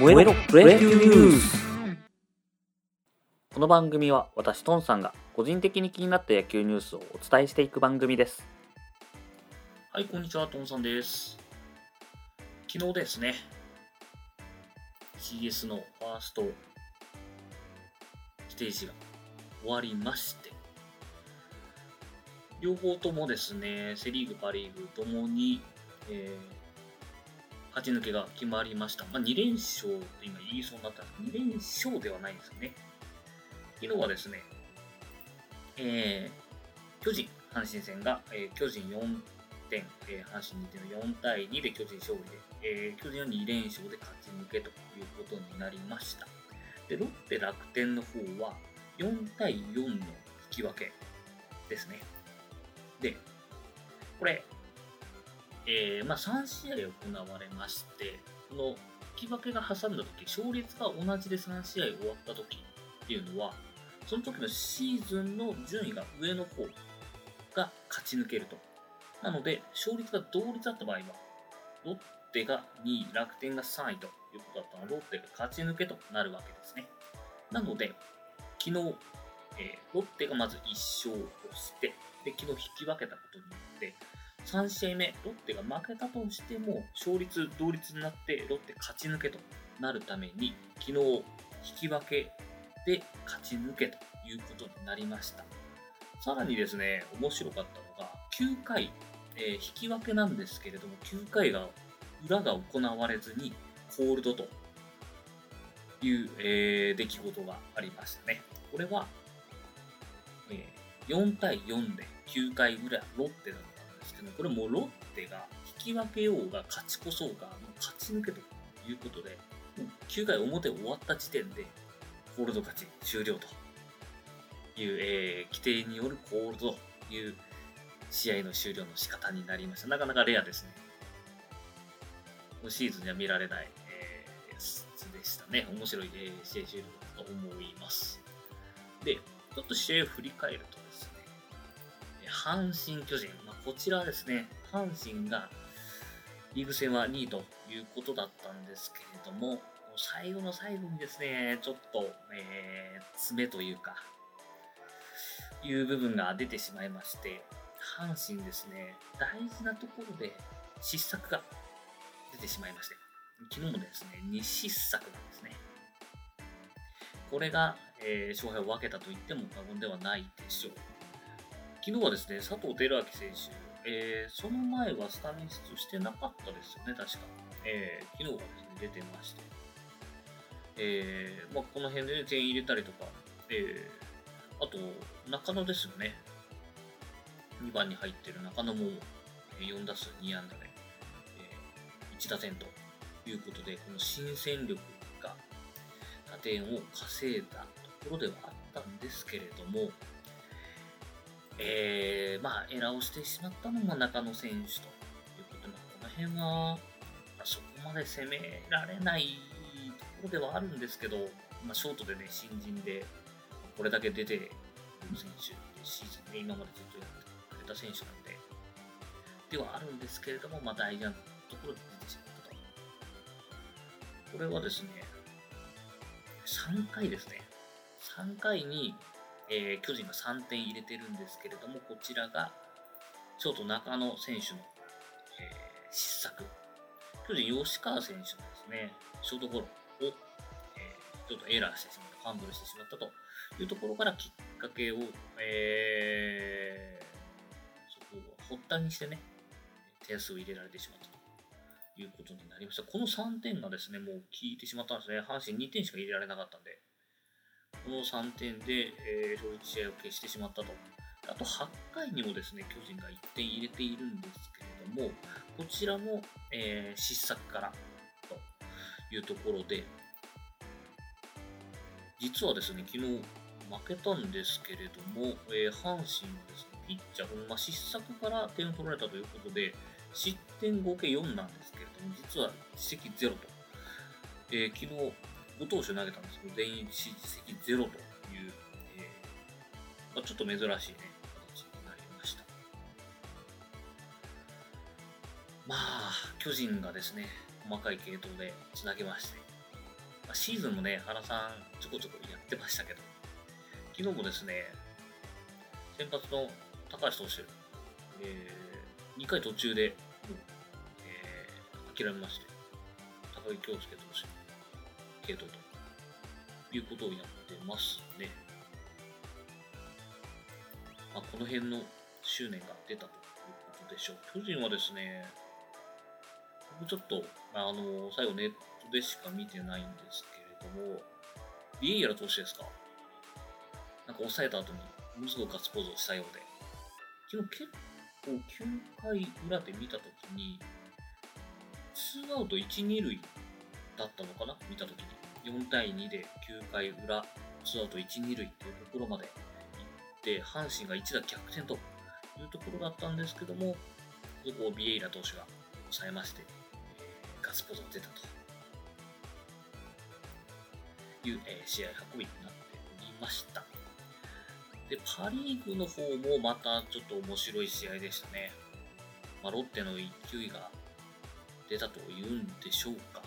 燃えろプロ野球ニュースこの番組は私トンさんが個人的に気になった野球ニュースをお伝えしていく番組ですはい、こんにちは、トンさんです。昨日ですね、CS のファーストステージが終わりまして、両方ともですね、セ・リーグ、パ・リーグともに、えー勝ち抜けが決まりました。まあ、2連勝って今言いそうになったんですけど、2連勝ではないんですよね。昨日はですね、えー巨人、阪神戦が、えー巨人4点、えー阪神2点の4対2で巨人勝利で、えー巨人は2連勝で勝ち抜けということになりました。で、ロッテ楽天の方は4対4の引き分けですね。で、これ、えーまあ、3試合行われまして、この引き分けが挟んだ時勝率が同じで3試合終わった時っていうのは、その時のシーズンの順位が上の方が勝ち抜けると。なので、勝率が同率だった場合は、ロッテが2位、楽天が3位ということだったので、ロッテが勝ち抜けとなるわけですね。なので、昨日、えーロッテがまず1勝をして、で、昨日引き分けたことによって、3試合目、ロッテが負けたとしても、勝率同率になって、ロッテ勝ち抜けとなるために、昨日引き分けで勝ち抜けということになりました。さらにですね、面白かったのが、9回、えー引き分けなんですけれども、9回が裏が行われずに、コールドという、えー出来事がありましたね。これは、えー4対4で9回裏、ロッテだですけど、これもうロッテが引き分けようが勝ち越そうが、もう勝ち抜けということで、9回表終わった時点で、コールド勝ち終了という、えー規定によるコールドという試合の終了の仕方になりました。なかなかレアですね。今シーズンには見られない、えーやつでしたね。面白い、えー試合終了だと思います。で、ちょっと試合を振り返るとですね、阪神・巨人、こちらですね、阪神がリーグ戦は2位ということだったんですけれども、最後の最後にですね、ちょっと、えー爪というか、いう部分が出てしまいまして、阪神ですね、大事なところで失策が出てしまいまして、昨日もですね、2失策なんですね。これが、えー勝敗を分けたと言っても過言ではないでしょう。昨日はですね、佐藤輝明選手、えーその前はスタメン出場してなかったですよね、確か。えー昨日はですね、出てまして。えーまあ、この辺で、ね、点入れたりとか、えーあと、中野ですよね。2番に入ってる中野も4打数2安打で、え1打点ということで、この新戦力が打点を稼いだところではあったんですけれども、えーまあ、エラーをしてしまったのも中野選手ということで、この辺は、そこまで攻められないところではあるんですけど、まあ、ショートでね、新人でこれだけ出ている選手で、シーズンで今までずっとやってくれた選手なんで、ではあるんですけれども、まあ、大事なところで出てしまったと。これはですね、3回ですね。3回に、えー巨人が3点入れてるんですけれども、こちらが、ショート中野選手の、えー失策。巨人吉川選手のですね、ショートゴロを、えーちょっとエラーしてしまった、ファンブルしてしまったというところからきっかけを、えーそこを発端にしてね、点数を入れられてしまったということになりました。この3点がですね、もう効いてしまったんですね。阪神2点しか入れられなかったんで、この3点で、えー、正直試合を消してしまったと。あと8回にもですね、巨人が1点入れているんですけれども、こちらも、えー失策からというところで、実はですね、昨日負けたんですけれども、えー阪神はですね、ピッチャー、まあ、失策から点を取られたということで、失点合計4なんですけれども、実は実績0と。えー昨日、5投手投げたんですけど、全員実績0という、えーまあ、ちょっと珍しいね、形になりました。まあ、巨人がですね、細かい系統でつなげまして、まあシーズンもね、原さんちょこちょこやってましたけど、昨日もですね、先発の高橋投手、えー、2回途中でもう、えー諦めまして、高木京介投手、継投ということをやってますね。まあ、この辺の執念が出たということでしょう。巨人はですね、僕ちょっと、あの、最後ネットでしか見てないんですけれども、ビエイヤラ投手ですか？なんか抑えた後に、ものすごくガッツポーズをしたようで、昨日結構9回裏で見たときに、2アウト1、2塁だったのかな？見たときに。4対2で9回裏、2アウト1、2塁っていうところまで行って、阪神が一打逆転というところだったんですけども、そこをビエイラ投手が抑えまして、ガッツポーズが出たという、えー試合運びになっておりました。で、パ・リーグの方もまたちょっと面白い試合でしたね。まあ、ロッテの勢いが出たというんでしょうか。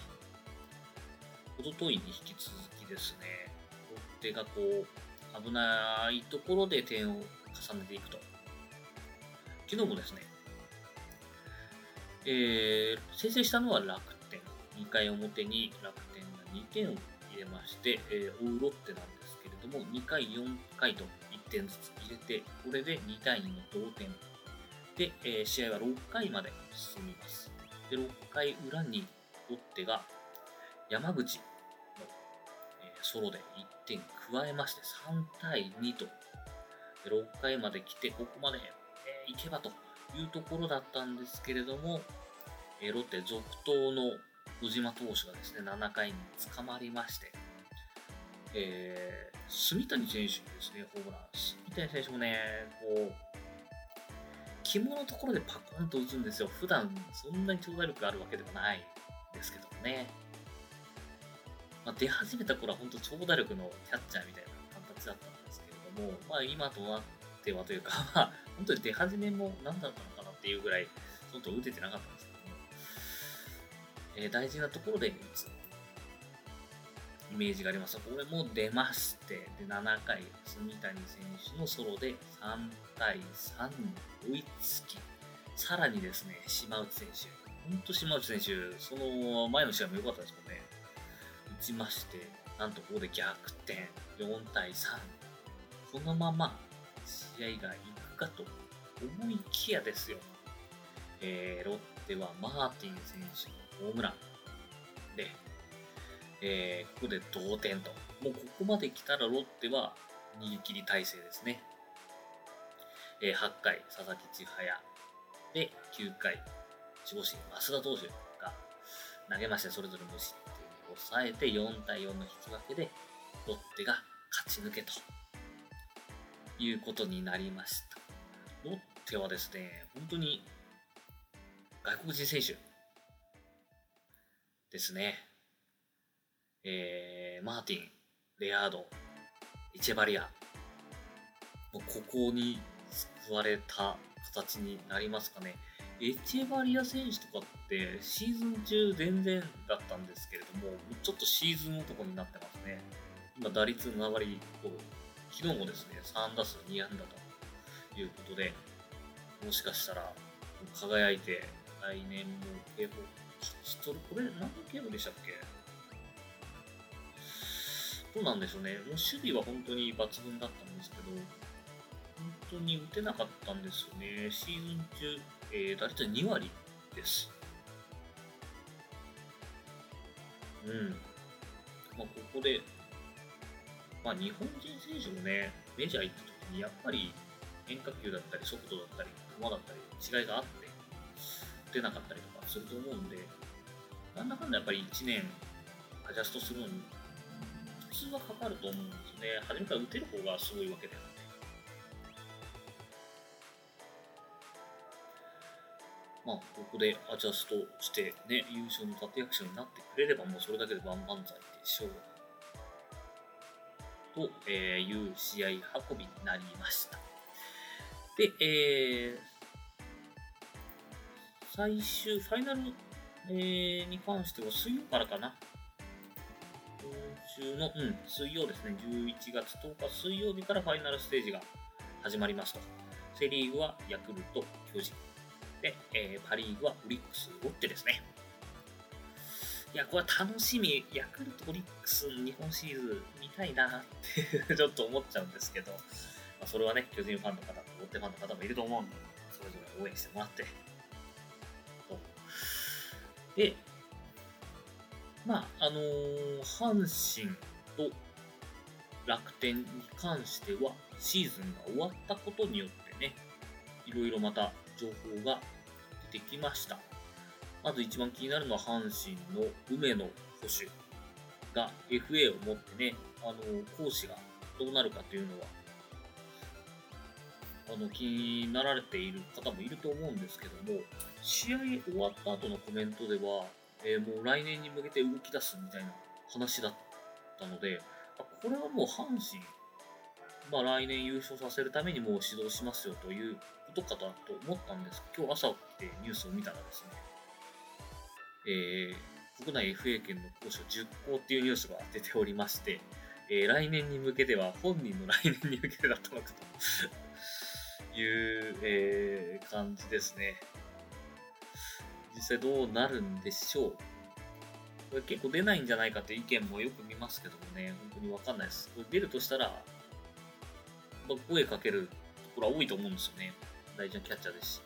おとといに引き続きですね、ロッテがこう、危ないところで点を重ねていくと。昨日もですね、えー、先制したのは楽天。2回表に楽天が2点を入れまして、えー追うロッテなんですけれども、2回、4回と1点ずつ入れて、これで2対2の同点。で、えー試合は6回まで進みます。で、6回裏にロッテが山口、ソロで1点加えまして3対2と、6回まで来て、ここまで、えー行けばというところだったんですけれども、えロッテ続投の小島投手がですね、7回に捕まりまして、えー、住谷選手ですね、ホームラン。住谷選手もね、こう、肝のところでパコンと打つんですよ。普段そんなに長打力があるわけではないですけどもね。まあ、出始めた頃は本当長打力のキャッチャーみたいな形だったんですけれども、まあ今となってはというか、まあ本当に出始めも何だったのかなっていうぐらい、ちょっと打ててなかったんですけども、えー大事なところで打つイメージがあります。これも出まして、で7回、住谷選手のソロで3対3に追いつき、さらにですね、島内選手、本当島内選手、その前の試合も良かったですもんね。ちまして、なんとここで逆転、4対3。このまま試合がいくかと思いきやですよ。えー、ロッテはマーティン選手のホームランで、えーここで同点と。もうここまで来たらロッテは逃げ切り体制ですね。えー8回、佐々木千早。で、9回、守護神、増田投手が投げまして、それぞれ無失点抑えて4対4の引き分けで、ロッテが勝ち抜けということになりました。ロッテはですね、本当に外国人選手ですね。えー、マーティン、レアード、イチェバリア、ここに救われた形になりますかね。エチェバリア選手とかってシーズン中全然だったんですけれども、ちょっとシーズン男になってますね。今打率7割5分。昨日もですね、3打数2安打ということで、もしかしたら輝いて来年も警報勝ち取る。これ何の警報でしたっけ？どうなんでしょうね。もう守備は本当に抜群だったんですけど、本当に打てなかったんですよね。シーズン中、えー、打率2割です。うん。まあ、ここで、まあ、日本人選手もね、メジャー行った時に、やっぱり変化球だったり、速度だったり、球だったり、違いがあって、打てなかったりとかすると思うんで、なんだかんだやっぱり1年アジャストするのに、普通はかかると思うんですね。初めから打てる方がすごいわけであまあ、ここでアジャストしてね、優勝の立役者になってくれれば、もうそれだけで万々歳でしょう。と、えーいう試合運びになりました。で、えー、最終、ファイナル、えーに関しては水曜からかな。今週の、うん、水曜ですね、11月10日水曜日からファイナルステージが始まりますと。セ・リーグはヤクルト、巨人。で、えー、パ・リーグはオリックス、ロッテですね。いや、これは楽しみ。ヤクルト、オリックス、日本シリーズ見たいなって ちょっと思っちゃうんですけど、まあ、それはね、巨人ファンの方とロッテファンの方もいると思うんで、それぞれ応援してもらって。で、まあ、あのー、阪神と楽天に関しては、シーズンが終わったことによってね、いろいろまた情報が出てきました。まず一番気になるのは阪神の梅野捕手が FA を持ってね、あの、講師がどうなるかというのは、あの、気になられている方もいると思うんですけども、試合終わった後のコメントでは、えー、もう来年に向けて動き出すみたいな話だったので、これはもう阪神、まあ来年優勝させるためにもう指導しますよということかと思ったんです今日朝起きてニュースを見たらですね、えー、国内 FA 権の交渉10行っていうニュースが出ておりまして、えー、来年に向けては本人の来年に向けてだったのかという、えー、感じですね。実際どうなるんでしょう。これ結構出ないんじゃないかっていう意見もよく見ますけどもね、本当にわかんないです。これ出るとしたら、声かけるところは多いと思うんですよね。大事なキャッチャーですし。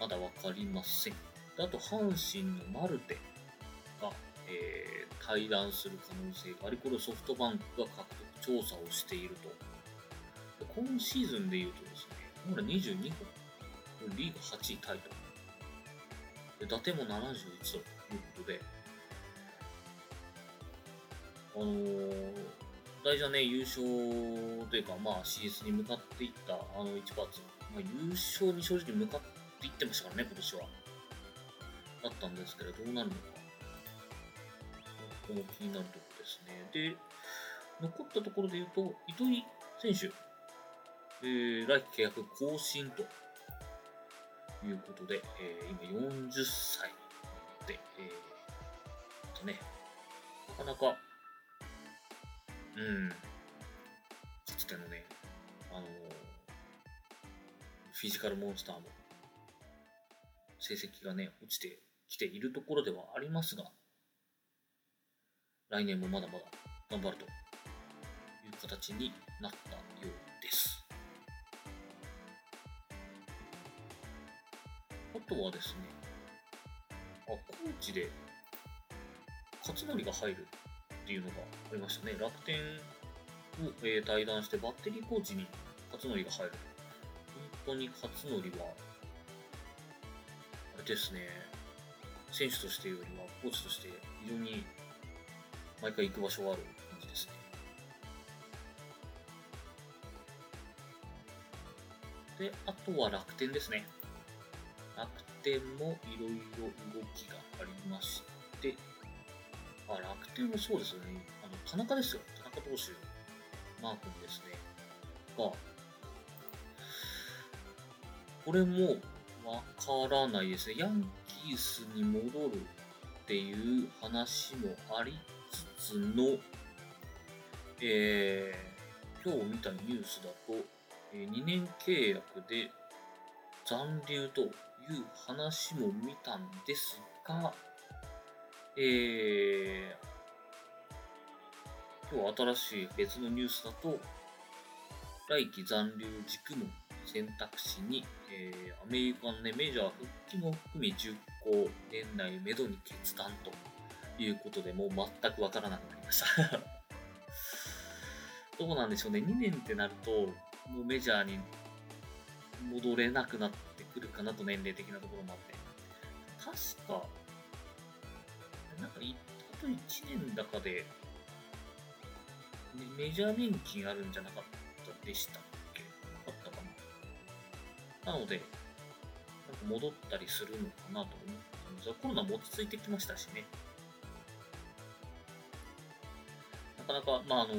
まだわかりません。あと、阪神のマルテが、えー、対談する可能性があり、これソフトバンクが獲得調査をしていると。今シーズンで言うとですね、まだ22本リーグ8位タイと。で、打点も71ということで、あのー、大事なね、優勝というか、まあ、シーズンに向かっていったあの一発、まあ、優勝に正直向かっていってましたからね、今年は。だったんですけど、どうなるのか。ここも気になるところですね。で、残ったところで言うと、糸井選手、えー、来季契約更新ということで、えー、今40歳で、えー、とね、なかなか、うん、かつてのね、あの、フィジカルモンスターも、成績がね、落ちてきているところではありますが、来年もまだまだ頑張るという形になったようですあ。とはですね、あ、コーチで勝則が入るっていうのがありましたね。楽天を、えー、対談してバッテリーコーチに勝則が入る。本当に勝則は、あれですね、選手としてよりはコーチとして非常に毎回行く場所がある感じですね。で、あとは楽天ですね。楽天もいろいろ動きがありまして、まあ、楽天もそうですよね。あの、田中ですよ。田中投手、マー君ですね。が、これもわからないですね。ヤンキースに戻るっていう話もありつつの、えー、今日見たニュースだと、え、2年契約で残留という話も見たんですが、えー、今日新しい別のニュースだと、来季残留軸の選択肢に、えー、アメリカの、ね、メジャー復帰も含め10校年内めどに決断ということでもう全くわからなくなりました どうなんでしょうね2年ってなるともうメジャーに戻れなくなってくるかなと年齢的なところもあって。確か、なんか、あと1年だかで、メジャー年金あるんじゃなかったでしたっけ？あったかな。なので、なんか戻ったりするのかなと思ったんです。が、コロナも落ち着いてきましたしね。なかなか、まあ、あの、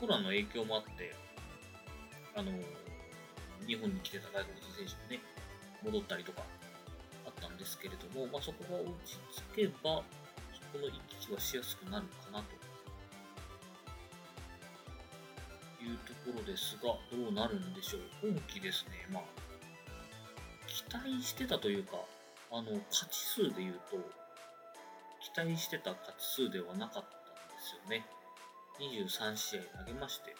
コロナの影響もあって、あの、日本に来てた外国人選手もね、戻ったりとかあったんですけれども、まあ、そこが落ち着けば、この行き来はしやすくなるかなというところですが、どうなるんでしょう？今季ですね、まあ、期待してたというか、あの、勝ち数で言うと、期待してた勝ち数ではなかったんですよね。23試合投げまして、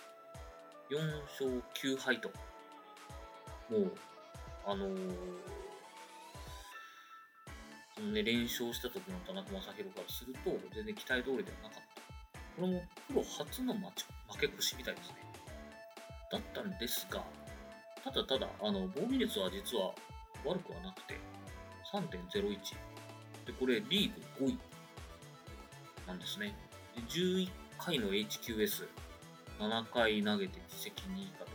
4勝9敗と、もう、あのー、そのね、連勝した時の田中将大からすると、全然期待通りではなかった。これもプロ初の負け越しみたいですね。だったんですが、ただただ、あの、防御率は実は悪くはなくて、3.01。で、これリーグ5位なんですね。で、11回の HQS、7回投げて実績2位か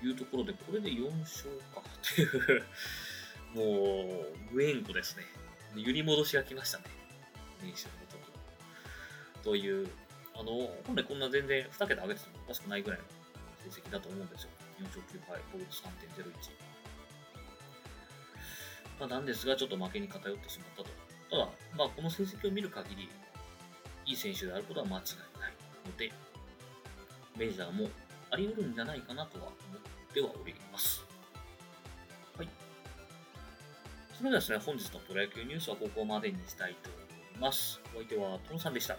というところで、これで4勝かっていう もう、無縁故ですね。揺り戻しが来ましたね。練習の時という、あの、本来こんな全然2桁上げててもおかしくないぐらいの成績だと思うんですよ。4勝9敗、防御率3.01。まあ、なんですが、ちょっと負けに偏ってしまったと。ただ、まあ、この成績を見る限り、いい選手であることは間違いないので、メジャーもあり得るんじゃないかなとは思ってはおります。それではですね、本日のプロ野球ニュースはここまでにしたいと思います。お相手はトンさんでした。